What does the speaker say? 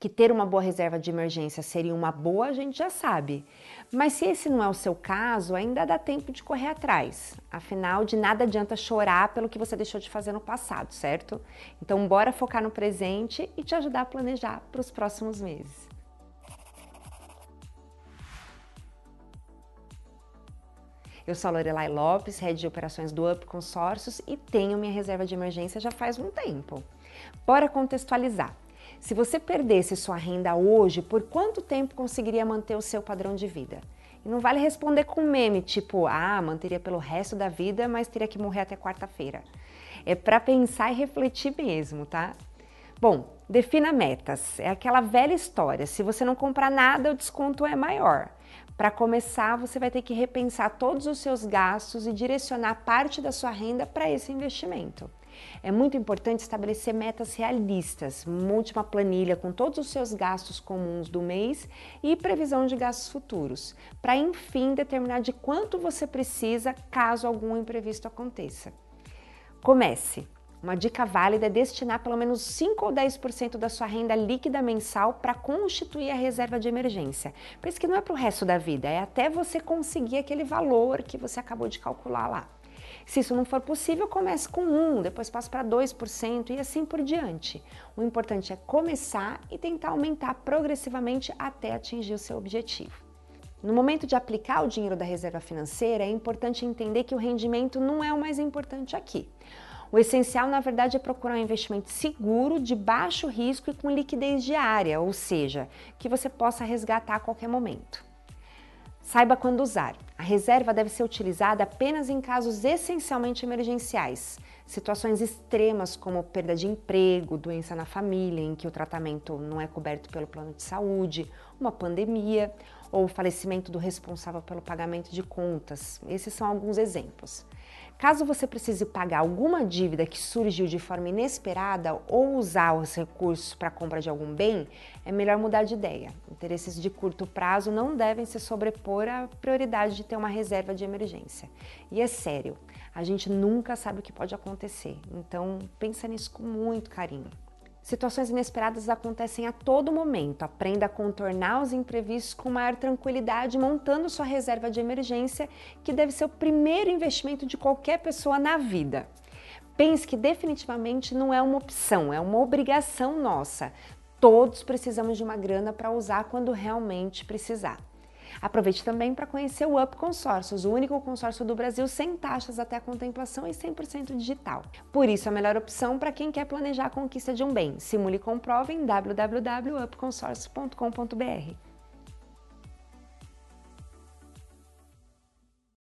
Que ter uma boa reserva de emergência seria uma boa, a gente já sabe. Mas se esse não é o seu caso, ainda dá tempo de correr atrás. Afinal, de nada adianta chorar pelo que você deixou de fazer no passado, certo? Então, bora focar no presente e te ajudar a planejar para os próximos meses. Eu sou a Lorelai Lopes, head de operações do Up Consórcios e tenho minha reserva de emergência já faz um tempo. Bora contextualizar. Se você perdesse sua renda hoje, por quanto tempo conseguiria manter o seu padrão de vida? E não vale responder com meme tipo, ah, manteria pelo resto da vida, mas teria que morrer até quarta-feira. É para pensar e refletir mesmo, tá? Bom, defina metas. É aquela velha história. Se você não comprar nada, o desconto é maior. Para começar, você vai ter que repensar todos os seus gastos e direcionar parte da sua renda para esse investimento. É muito importante estabelecer metas realistas, monte uma planilha com todos os seus gastos comuns do mês e previsão de gastos futuros, para enfim determinar de quanto você precisa caso algum imprevisto aconteça. Comece! Uma dica válida é destinar pelo menos 5 ou 10% da sua renda líquida mensal para constituir a reserva de emergência. Por isso que não é para o resto da vida, é até você conseguir aquele valor que você acabou de calcular lá. Se isso não for possível, comece com 1, depois passe para 2% e assim por diante. O importante é começar e tentar aumentar progressivamente até atingir o seu objetivo. No momento de aplicar o dinheiro da reserva financeira, é importante entender que o rendimento não é o mais importante aqui. O essencial, na verdade, é procurar um investimento seguro, de baixo risco e com liquidez diária, ou seja, que você possa resgatar a qualquer momento. Saiba quando usar. A reserva deve ser utilizada apenas em casos essencialmente emergenciais, situações extremas como perda de emprego, doença na família em que o tratamento não é coberto pelo plano de saúde, uma pandemia ou falecimento do responsável pelo pagamento de contas. Esses são alguns exemplos. Caso você precise pagar alguma dívida que surgiu de forma inesperada ou usar os recursos para a compra de algum bem, é melhor mudar de ideia. Interesses de curto prazo não devem se sobrepor à prioridade de ter uma reserva de emergência. E é sério, a gente nunca sabe o que pode acontecer, então pensa nisso com muito carinho. Situações inesperadas acontecem a todo momento. Aprenda a contornar os imprevistos com maior tranquilidade, montando sua reserva de emergência, que deve ser o primeiro investimento de qualquer pessoa na vida. Pense que definitivamente não é uma opção, é uma obrigação nossa. Todos precisamos de uma grana para usar quando realmente precisar. Aproveite também para conhecer o Up Consórcios, o único consórcio do Brasil sem taxas até a contemplação e 100% digital. Por isso, a melhor opção para quem quer planejar a conquista de um bem. Simule e comprove em www.upconsórcio.com.br.